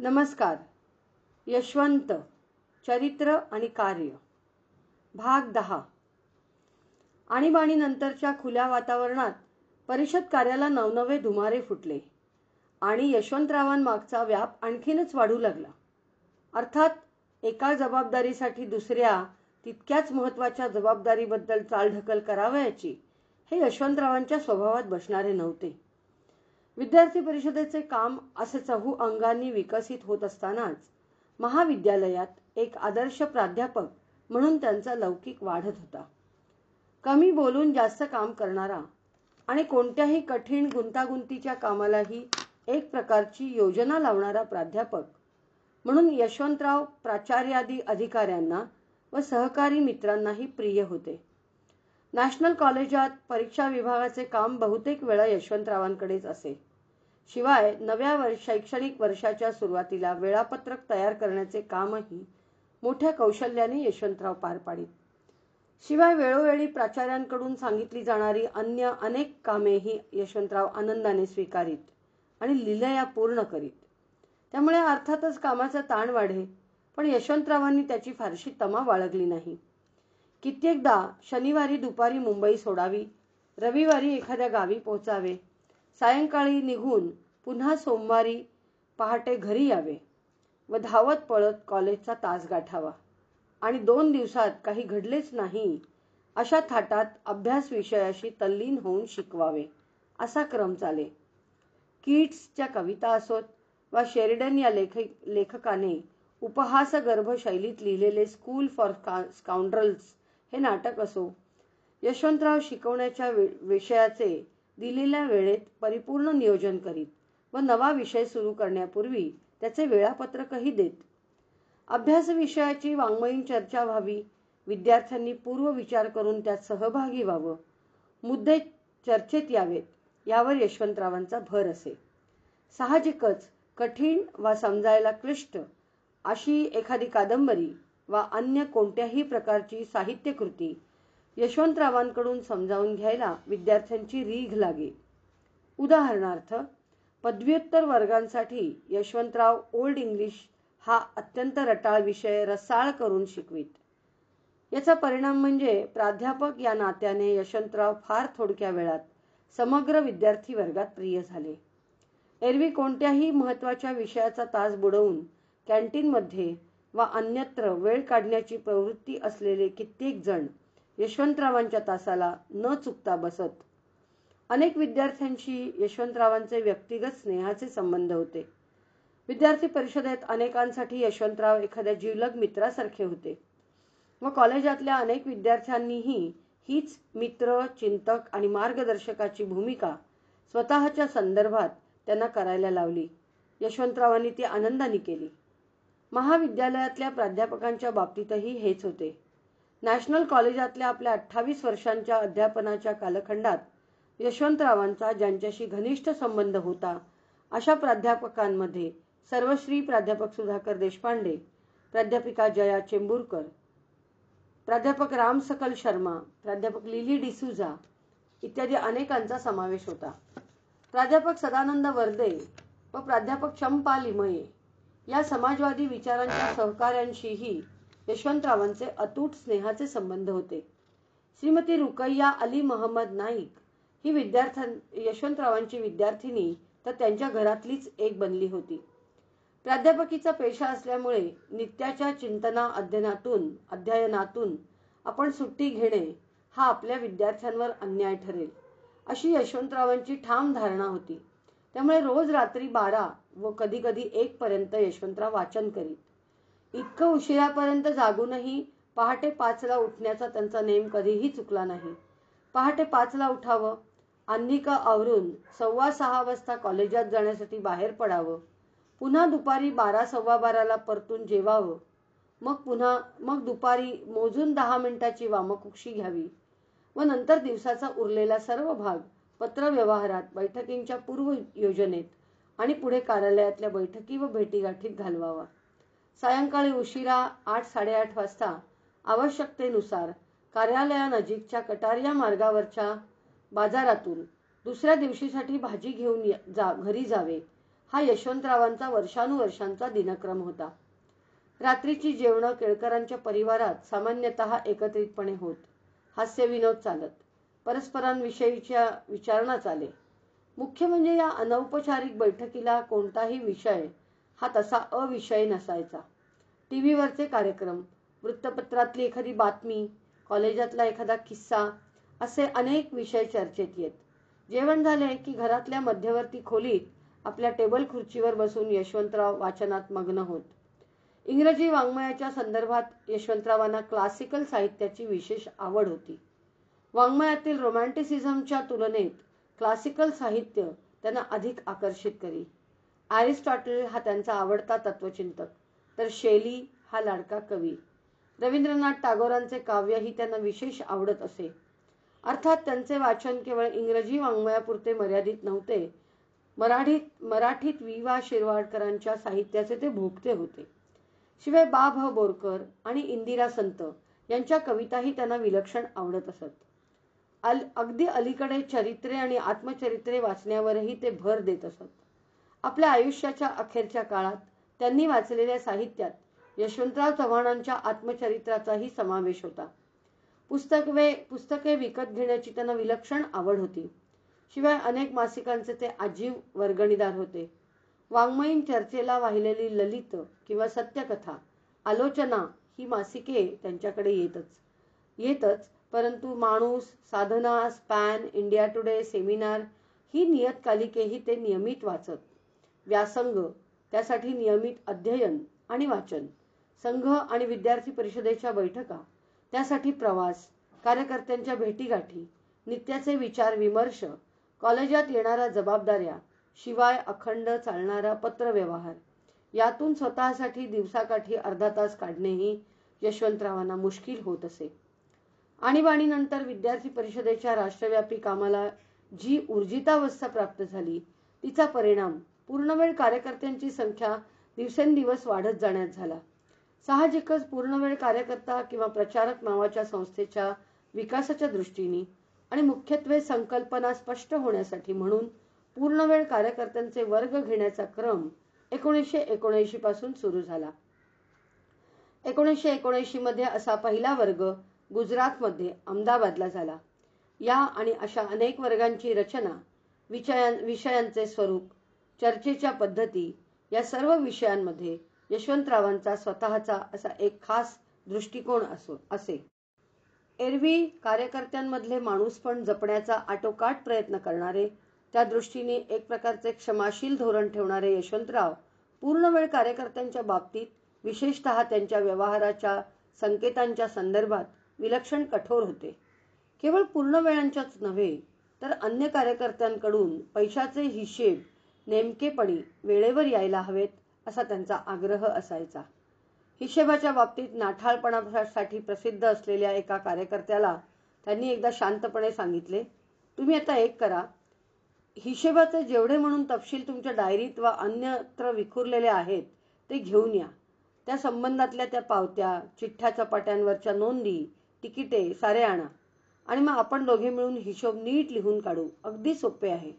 नमस्कार. यशवंत चरित्र आणि कार्य. भाग दहा. आणीबाणीनंतरच्या खुल्या वातावरणात परिषद कार्याला नवनवे धुमारे फुटले आणि यशवंतरावांमागचा व्याप आणखीनच वाढू लागला. अर्थात एका जबाबदारीसाठी दुसऱ्या तितक्याच महत्त्वाच्या जबाबदारीबद्दल चालढकल करावयाची हे यशवंतरावांच्या स्वभावात बसणारे नव्हते. विद्यार्थी परिषदेचे काम असे चहू अंगांनी विकसित होत असतानाच महाविद्यालयात एक आदर्श प्राध्यापक म्हणून त्यांचा लौकिक वाढत होता. कमी बोलून जास्त काम करणारा आणि कोणत्याही कठीण गुंतागुंतीच्या कामालाही एक प्रकारची योजना लावणारा प्राध्यापक म्हणून यशवंतराव प्राचार्यादी अधिकाऱ्यांना व सहकारी मित्रांनाही प्रिय होते. नॅशनल कॉलेजात परीक्षा विभागाचे काम बहुतेक वेळा यशवंतरावांकडेच असे. शिवाय नव्या शैक्षणिक वर्षाच्या सुरुवातीला वेळापत्रक तयार करण्याचे कामही मोठ्या कौशल्याने यशवंतराव पार पाडित. शिवाय वेळोवेळी प्राचार्यांकडून सांगितली जाणारी अन्य अनेक कामेही यशवंतराव आनंदाने स्वीकारीत आणि लिलया पूर्ण करीत. त्यामुळे अर्थातच कामाचा ताण वाढे पण यशवंतरावांनी त्याची फारशी तमा बाळगली नाही. कित्येकदा शनिवारी दुपारी मुंबई सोडावी रविवारी एखाद्या गावी पोहोचावे. सायंकाळी निघून पुन्हा सोमवारी पहाटे घरी यावे व धावत पळत कॉलेजचा तास गाठावा. आणि दोन दिवसात काही घडलेच नाही अशा थाटात अभ्यास विषयाशी तल्लीन होऊन शिकवावे असा क्रम चाले. किट्सच्या कविता असोत वा शेरिडन या लेख लेखकाने उपहासगर्भ शैलीत लिहिलेले स्कूल फॉर स्काउंड्रल्स हे नाटक असो. यशवंतराव शिकवण्याच्या विषयाचे दिलेल्या वेळेत परिपूर्ण नियोजन करीत व नवा विषय सुरू करण्यापूर्वी त्याचे वेळापत्रकही देत. अभ्यास विषयाची वाङ्मयीन चर्चा व्हावी विद्यार्थ्यांनी पूर्व विचार करून त्यात सहभागी व्हावं मुद्दे चर्चेत यावेत यावर यशवंतरावांचा भर असे. साहजिकच कठीण वा समजायला क्लिष्ट अशी एखादी कादंबरी वा अन्य कोणत्याही प्रकारची साहित्यकृती यशवंतरावांकडून समजावून घ्यायला विद्यार्थ्यांची रीघ लागे. उदाहरणार्थ पदव्युत्तर वर्गांसाठी यशवंतराव ओल्ड इंग्लिश हा अत्यंत रटाळ विषय रसाळ करून शिकवित. याचा परिणाम म्हणजे प्राध्यापक या नात्याने यशवंतराव फार थोडक्या वेळात समग्र विद्यार्थी वर्गात प्रिय झाले. एरवी कोणत्याही महत्त्वाच्या विषयाचा तास बुडवून कॅन्टीनमध्ये वा अन्यत्र वेळ काढण्याची प्रवृत्ती असलेले कित्येक जण यशवंतरावांच्या तासाला न चुकता बसत. अनेक विद्यार्थ्यांशी यशवंतरावांचे व्यक्तिगत स्नेहाचे संबंध होते. विद्यार्थी परिषदेत अनेकांसाठी यशवंतराव एखाद्या जीवलग मित्रासारखे होते. व कॉलेजातल्या अनेक विद्यार्थ्यांनीही हीच मित्र चिंतक आणि मार्गदर्शकाची भूमिका स्वतःच्या संदर्भात त्यांना करायला लावली. यशवंतरावांनी ती आनंदाने केली. महाविद्यालयातल्या प्राध्यापकांच्या बाबतीतही हेच होते. नॅशनल कॉलेजातल्या आपल्या अठ्ठावीस वर्षांच्या अध्यापनाच्या कालखंडात यशवंतरावांचा ज्यांच्याशी घनिष्ठ संबंध होता अशा प्राध्यापकांमध्ये सर्वश्री प्राध्यापक सुधाकर देशपांडे प्राध्यापिका जया चेंबूरकर प्राध्यापक राम सकल शर्मा प्राध्यापक लिली डिसुजा इत्यादी अनेकांचा समावेश होता. प्राध्यापक सदानंद वर्दे व प्राध्यापक चंपा लिमये या समाजवादी विचारांच्या सहकाऱ्यांशीही यशवंतरावांचे अतूट स्नेहाचे संबंध होते. श्रीमती रुकैया अली महम्मद नाईक ही विद्यार्थ्यां यशवंतरावांची विद्यार्थिनी तर त्यांच्या घरातलीच एक बनली होती. प्राध्यापकीचा पेशा असल्यामुळे नित्याच्या चिंतना अध्ययनातून अध्ययनातून आपण सुट्टी घेणे हा आपल्या विद्यार्थ्यांवर अन्याय ठरेल अशी यशवंतरावांची ठाम धारणा होती. त्यामुळे रोज रात्री बारा व कधी कधी एक पर्यंत यशवंतराव वाचन करीत. इतकं उशिरापर्यंत जागूनही पहाटे पाचला उठण्याचा त्यांचा नेम कधीही चुकला नाही. पहाटे पाचला उठावं अन्निका आवरून सव्वा सहा वाजता कॉलेजात जाण्यासाठी बाहेर पडावं पुन्हा दुपारी बारा सव्वा बाराला परतून जेवावं मग पुन्हा मग दुपारी मोजून दहा मिनिटाची वामकुक्षी घ्यावी व नंतर दिवसाचा उरलेला सर्व भाग पत्रव्यवहारात बैठकींच्या पूर्व योजनेत आणि पुढे कार्यालयातल्या बैठकी व भेटीगाठीत घालवावा. सायंकाळी उशिरा आठ साडेआठ वाजता आवश्यकतेनुसार कार्यालयानजीकच्या कटारिया मार्गावरच्या बाजारातून दुसऱ्या दिवशीसाठी भाजी घेऊन जा घरी जावे हा यशवंतरावांचा वर्षानुवर्षांचा दिनक्रम होता. रात्रीची जेवणं केळकरांच्या परिवारात सामान्यतः एकत्रितपणे होत. हास्य विनोद चालत. परस्परांविषयीच्या विचारणा चाले. मुख्य म्हणजे या अनौपचारिक बैठकीला कोणताही विषय हा तसा अविषय नसायचा. टी व्हीवरचे कार्यक्रम वृत्तपत्रातली एखादी बातमी कॉलेजातला एखादा किस्सा असे अनेक विषय चर्चेत येत. जेवण झाले की घरातल्या मध्यवर्ती खोलीत आपल्या टेबल खुर्चीवर बसून यशवंतराव वाचनात मग्न होत. इंग्रजी वाङ्मयाच्या संदर्भात यशवंतरावांना क्लासिकल साहित्याची विशेष आवड होती. वाङ्मयातील रोमॅन्टिसिझमच्या तुलनेत क्लासिकल साहित्य त्यांना अधिक आकर्षित करी. ॲरिस्टॉटल हा त्यांचा आवडता तत्वचिंतक. तर शेली हा लाडका कवी. रवींद्रनाथ टागोरांचे काव्यही त्यांना विशेष आवडत असे. अर्थात त्यांचे वाचन केवळ इंग्रजी वाङ्मयापुरते मर्यादित नव्हते. मराठीत मराठीत वि वा शिरवाडकरांच्या साहित्याचे ते भोगते होते. शिवाय बा भ बोरकर आणि इंदिरा संत यांच्या कविताही त्यांना विलक्षण आवडत असत. अल अगदी अलीकडे चरित्रे आणि आत्मचरित्रे वाचण्यावरही ते भर देत असत. आपल्या आयुष्याच्या अखेरच्या काळात त्यांनी वाचलेल्या साहित्यात यशवंतराव चव्हाणांच्या आत्मचरित्राचाही समावेश होता. पुस्तके पुस्तके विकत घेण्याची त्यांना विलक्षण आवड होती. शिवाय अनेक मासिकांचे ते आजीव वर्गणीदार होते. वाङ्मयीन चर्चेला वाहिलेली ललित किंवा सत्यकथा आलोचना ही मासिके त्यांच्याकडे येतच येतच परंतु माणूस Sadhana Span India Today seminar ही नियतकालिकेही ते नियमित वाचत. व्यासंग त्यासाठी नियमित अध्ययन आणि वाचन. संघ आणि विद्यार्थी परिषदेच्या बैठका त्यासाठी प्रवास कार्यकर्त्यांच्या भेटीगाठी नित्याचे विचार विमर्श कॉलेजात येणाऱ्या जबाबदाऱ्या शिवाय अखंड चालणारा पत्रव्यवहार. यातून स्वतःसाठी दिवसाकाठी अर्धा तास काढणेही यशवंतरावांना मुश्किल होत असे. आणीबाणीनंतर विद्यार्थी परिषदेच्या राष्ट्रव्यापी कामाला जी ऊर्जितावस्था प्राप्त झाली तिचा परिणाम पूर्णवेळ कार्यकर्त्यांची संख्या दिवसेंदिवस वाढत जाण्यात झाला. साहजिकच पूर्णवेळ कार्यकर्ता किंवा प्रचारक नावाच्या संस्थेच्या विकासाच्या दृष्टीने आणि मुख्यत्वे संकल्पना स्पष्ट होण्यासाठी म्हणून पूर्णवेळ कार्यकर्त्यांचे वर्ग घेण्याचा क्रम एकोणीसशे एकोणऐंशी पासून सुरू झाला. एकोणीसशे एकोणऐंशी मध्ये असा पहिला वर्ग गुजरातमध्ये अहमदाबादला झाला. या आणि अशा अनेक वर्गांची रचना विषयां विषयांचे स्वरूप चर्चेच्या पद्धती या सर्व विषयांमध्ये यशवंतरावांचा स्वतःचा असा एक खास दृष्टिकोन असो असे. एरवी कार्यकर्त्यांमधले माणूस पण जपण्याचा आटोकाट प्रयत्न करणारे त्या दृष्टीने एक प्रकारचे क्षमाशील धोरण ठेवणारे यशवंतराव पूर्णवेळ कार्यकर्त्यांच्या बाबतीत विशेषतः त्यांच्या व्यवहाराच्या संकेतांच्या संदर्भात विलक्षण कठोर होते. केवळ पूर्ण वेळांच्याच नव्हे तर अन्य कार्यकर्त्यांकडून पैशाचे हिशेब नेमकेपणी वेळेवर यायला हवेत असा त्यांचा आग्रह असायचा. हिशेबाच्या बाबतीत नाठाळपणासाठी प्रसिद्ध असलेल्या एका कार्यकर्त्याला त्यांनी एकदा शांतपणे सांगितले तुम्ही आता एक करा. हिशेबाचे जेवढे म्हणून तपशील तुमच्या डायरीत वा अन्यत्र विखुरलेले आहेत ते घेऊन या. त्या संबंधातल्या त्या पावत्या चिठ्ठ्या चपाट्यांवरच्या नोंदी तिकिटे सारे आणा. आणि मग आपण दोघे मिळून हिशोब नीट लिहून काढू. अगदी सोपे आहे.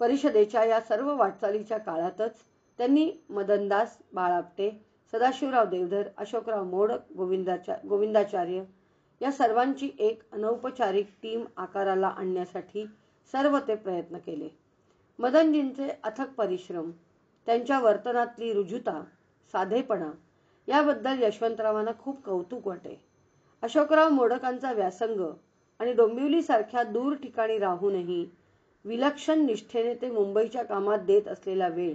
परिषदेच्या या सर्व वाटचालीच्या काळातच त्यांनी मदनदास बाळापटे सदाशिवराव देवधर अशोकराव मोडक गोविंदाचा गोविंदाचार्य या सर्वांची एक अनौपचारिक टीम आकाराला आणण्यासाठी सर्व ते प्रयत्न केले. मदनजींचे अथक परिश्रम त्यांच्या वर्तनातली रुजुता साधेपणा याबद्दल यशवंतरावांना खूप कौतुक वाटे. अशोकराव मोडकांचा व्यासंग आणि डोंबिवलीसारख्या दूर ठिकाणी राहूनही विलक्षण निष्ठेने ते मुंबईच्या कामात देत असलेला वेळ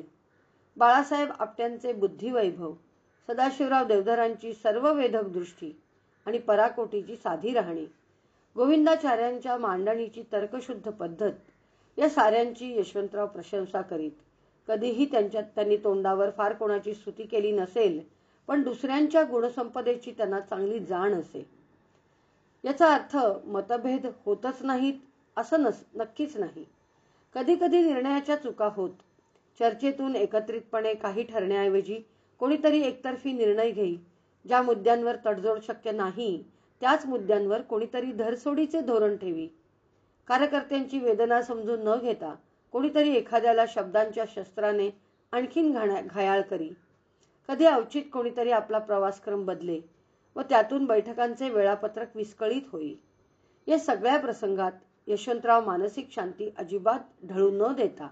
बाळासाहेब आपट्यांचे बुद्धिवैभव सदाशिवराव देवधरांची सर्व वेधक दृष्टी आणि पराकोटीची साधी राहणी गोविंदाचार्यांच्या मांडणीची तर्कशुद्ध पद्धत या साऱ्यांची यशवंतराव प्रशंसा करीत कधीही त्यांच्यात त्यांनी तोंडावर फार कोणाची स्तुती केली नसेल पण दुसऱ्यांच्या गुणसंपदेची त्यांना चांगली जाण असे. याचा अर्थ मतभेद होतच नाहीत असं नस नक्कीच नाही. कधी कधी निर्णयाच्या चुका होत. चर्चेतून एकत्रितपणे काही ठरण्याऐवजी कोणीतरी एकतर्फी निर्णय घेई ज्या मुद्द्यांवर तडजोड शक्य नाही त्याच मुद्द्यांवर कोणीतरी धरसोडीचे धोरण ठेवी. कार्यकर्त्यांची वेदना समजून न घेता कोणीतरी एखाद्याला शब्दांच्या शस्त्राने आणखीन घाणा घायाळ करी. कधी अवचित कोणीतरी आपला प्रवासक्रम बदले व त्यातून बैठकांचे वेळापत्रक विस्कळीत होई या सगळ्या प्रसंगात यशवंतराव मानसिक शांती अजिबात ढळू न देता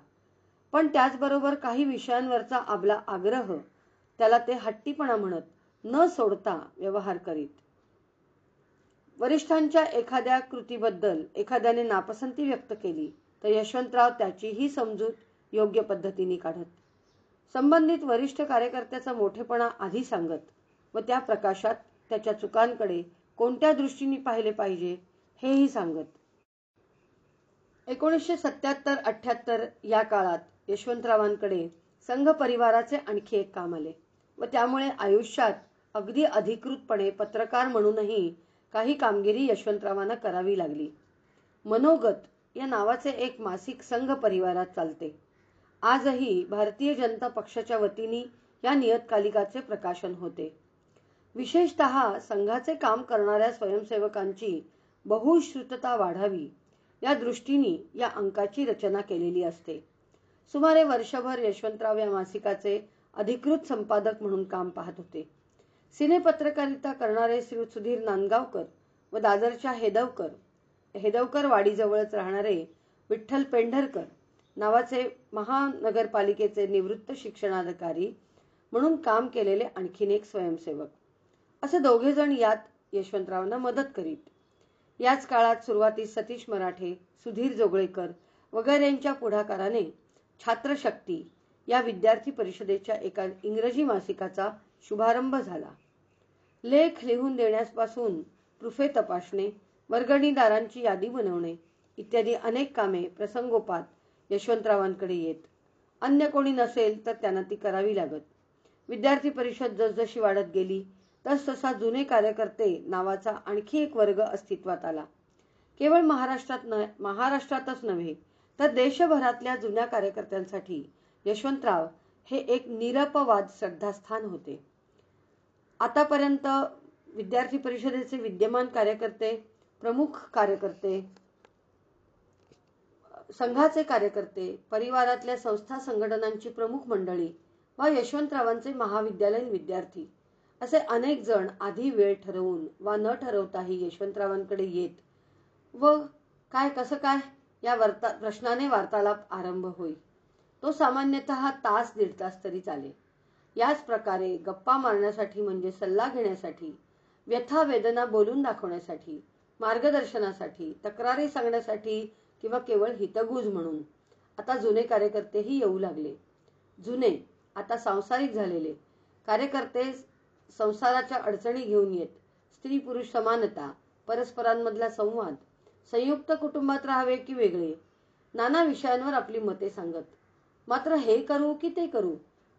पण त्याचबरोबर काही विषयांवरचा आपला आग्रह त्याला ते हट्टीपणा म्हणत न सोडता व्यवहार करीत. वरिष्ठांच्या एखाद्या कृतीबद्दल एखाद्याने नापसंती व्यक्त केली तर यशवंतराव त्याचीही समजूत योग्य पद्धतीने काढत. संबंधित वरिष्ठ कार्यकर्त्याचा मोठेपणा आधी सांगत व त्या प्रकाशात त्याच्या चुकांकडे कोणत्या दृष्टीने पाहिले पाहिजे हेही सांगत. एकोणीसशे सत्याहत्तर अठ्याहत्तर या काळात यशवंतरावांकडे संघ परिवाराचे आणखी एक काम आले व त्यामुळे आयुष्यात अगदी अधिकृतपणे पत्रकार म्हणूनही काही कामगिरी यशवंतरावांना करावी लागली. मनोगत या नावाचे एक मासिक संघ परिवारात चालते. आजही भारतीय जनता पक्षाच्या वतीने या नियतकालिकाचे प्रकाशन होते. विशेषतः संघाचे काम करणाऱ्या स्वयंसेवकांची बहुश्रुतता वाढावी या दृष्टीने या अंकाची रचना केलेली असते. सुमारे वर्षभर यशवंतराव या मासिकाचे अधिकृत संपादक म्हणून काम पाहत होते. सिनेपत्रकारिता करणारे श्री सुधीर नांदगावकर व दादरच्या हेदवकर हेदवकर वाडीजवळच राहणारे विठ्ठल पेंढरकर नावाचे महानगरपालिकेचे निवृत्त शिक्षणाधिकारी म्हणून काम केलेले आणखीन एक स्वयंसेवक. असे दोघे जण यात यशवंतरावांना मदत करीत. याच काळात सुरुवातीस सतीश मराठे सुधीर जोगळेकर वगैरेंच्या पुढाकाराने छात्रशक्ती या विद्यार्थी परिषदेच्या एका इंग्रजी मासिकाचा शुभारंभ झाला. लेख लिहून देण्यापासून प्रुफे तपासणे वर्गणीदारांची यादी बनवणे इत्यादी अनेक कामे प्रसंगोपात यशवंतरावांकडे येत. अन्य कोणी नसेल तर त्यांना ती करावी लागत. विद्यार्थी परिषद जसजशी वाढत गेली तस तसा जुने कार्यकर्ते नावाचा आणखी एक वर्ग अस्तित्वात आला. केवळ महाराष्ट्रात न महाराष्ट्रातच नव्हे तर देशभरातल्या जुन्या कार्यकर्त्यांसाठी यशवंतराव हे एक निरपवाद श्रद्धास्थान होते. आतापर्यंत विद्यार्थी परिषदेचे विद्यमान कार्यकर्ते प्रमुख कार्यकर्ते संघाचे कार्यकर्ते परिवारातल्या संस्था संघटनांची प्रमुख मंडळी व यशवंतरावांचे महाविद्यालयीन विद्यार्थी असे अनेक जण आधी वेळ ठरवून वा न ठरवताही यशवंतरावांकडे येत. व काय कसं काय? या वर्ता प्रश्नाने वार्तालाप आरंभ होईल तो सामान्यतः तास दीड तास तरी चाले. याच प्रकारे गप्पा मारण्यासाठी म्हणजे सल्ला घेण्यासाठी व्यथा वेदना बोलून दाखवण्यासाठी मार्गदर्शनासाठी तक्रारी सांगण्यासाठी किंवा केवळ हितगुज म्हणून. आता जुने कार्यकर्तेही येऊ लागले. जुने आता सांसारिक झालेले. कार्यकर्ते संसाराच्या अडचणी घेऊन येत. स्त्री पुरुष समानता परस्परांमधला संवाद संयुक्त कुटुंबात राहावे की वेगळे नाना विषयांवर आपली मते सांगत. मात्र हे करू की ते करू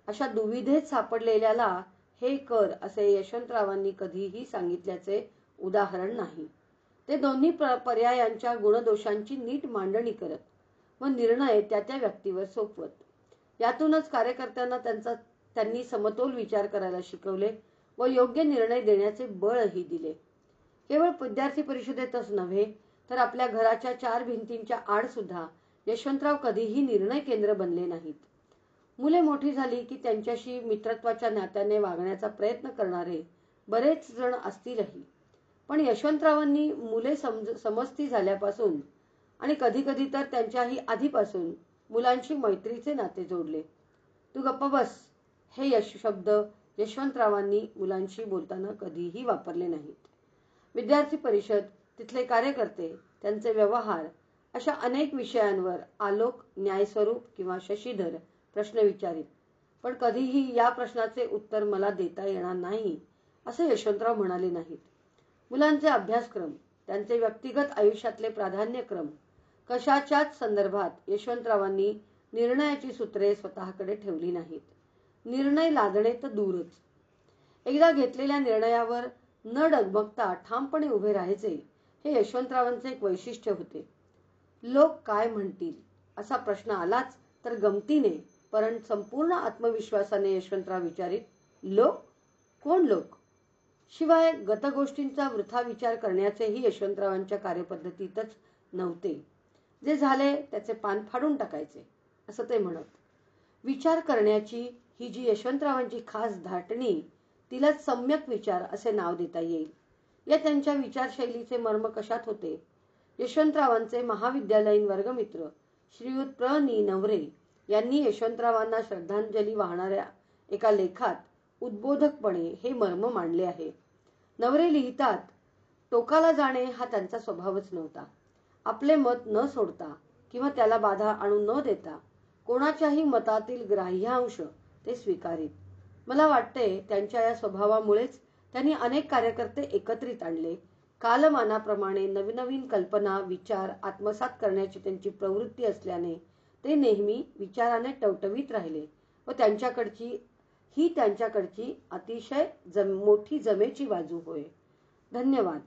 अशा दुविधेत सापडलेल्याला हे कर असे यशवंतरावांनी कधीही सांगितल्याचे उदाहरण नाही. ते दोन्ही पर्यायांच्या गुणदोषांची नीट मांडणी करत व निर्णय त्या त्या व्यक्तीवर सोपवत. यातूनच कार्यकर्त्यांना त्यांचा त्यांनी समतोल विचार करायला शिकवले व योग्य निर्णय देण्याचे बळही दिले. केवळ विद्यार्थी परिषदेतच नव्हे तर आपल्या घराच्या चार भिंतींच्या आड सुद्धा यशवंतराव कधीही निर्णय केंद्र बनले नाहीत. मुले मोठी झाली की त्यांच्याशी मित्रत्वाच्या नात्याने वागण्याचा प्रयत्न करणारे बरेच जण असतीलही. पण यशवंतरावांनी मुले समज समजती झाल्यापासून आणि कधी कधी तर त्यांच्याही आधीपासून मुलांशी मैत्रीचे नाते जोडले. तू गप्प बस हे यश शब्द यशवंतरावांनी मुलांशी बोलताना कधीही वापरले नाहीत. विद्यार्थी परिषद तिथले कार्यकर्ते त्यांचे व्यवहार अशा अनेक विषयांवर आलोक न्यायस्वरूप किंवा शशीधर प्रश्न विचारित. पण कधीही या प्रश्नाचे उत्तर मला देता येणार नाही असे यशवंतराव म्हणाले नाहीत. मुलांचे अभ्यासक्रम त्यांचे व्यक्तिगत आयुष्यातले प्राधान्यक्रम कशाच्याच संदर्भात यशवंतरावांनी निर्णयाची सूत्रे स्वतःकडे ठेवली नाहीत. निर्णय लादणे तर दूरच. एकदा घेतलेल्या निर्णयावर न डगमगता ठामपणे उभे राहायचे हे यशवंतरावांचे एक वैशिष्ट्य होते. लोक काय म्हणतील? असा प्रश्न आलाच तर गमतीने पण संपूर्ण आत्मविश्वासाने यशवंतराव विचारित लोक? कोण लोक? शिवाय गतगोष्टींचा वृथा विचार करण्याचेही यशवंतरावांच्या कार्यपद्धतीतच नव्हते. जे झाले त्याचे पान फाडून टाकायचे असं ते म्हणत. विचार करण्याची ही जी यशवंतरावांची खास धाटणी तिलाच सम्यक विचार असे नाव देता येईल. या त्यांच्या विचारशैलीचे मर्म कशात होते? यशवंतरावांचे महाविद्यालयीन वर्गमित्र श्रीयुत प्र. नी. नवरे यांनी यशवंतरावांना श्रद्धांजली वाहणाऱ्या एका लेखात उद्बोधकपणे हे मर्म मांडले आहे. नवरे लिहितात टोकाला जाणे हा त्यांचा स्वभावच नव्हता. आपले मत न सोडता किंवा त्याला बाधा आणू न देता कोणाच्याही मतातील ग्राह्यांश ते स्वीकारीत. मला वाटते त्यांच्या या स्वभावामुळेच त्यांनी अनेक कार्यकर्ते एकत्रित आणले. कालमानाप्रमाणे नवीन कल्पना विचार आत्मसात करण्याची त्यांची प्रवृत्ती असल्याने ते नेहमी विचाराने टवटवीत राहिले व त्यांच्याकडची ही त्यांच्याकडची अतिशय जम मोठी जमेची बाजू होय. धन्यवाद.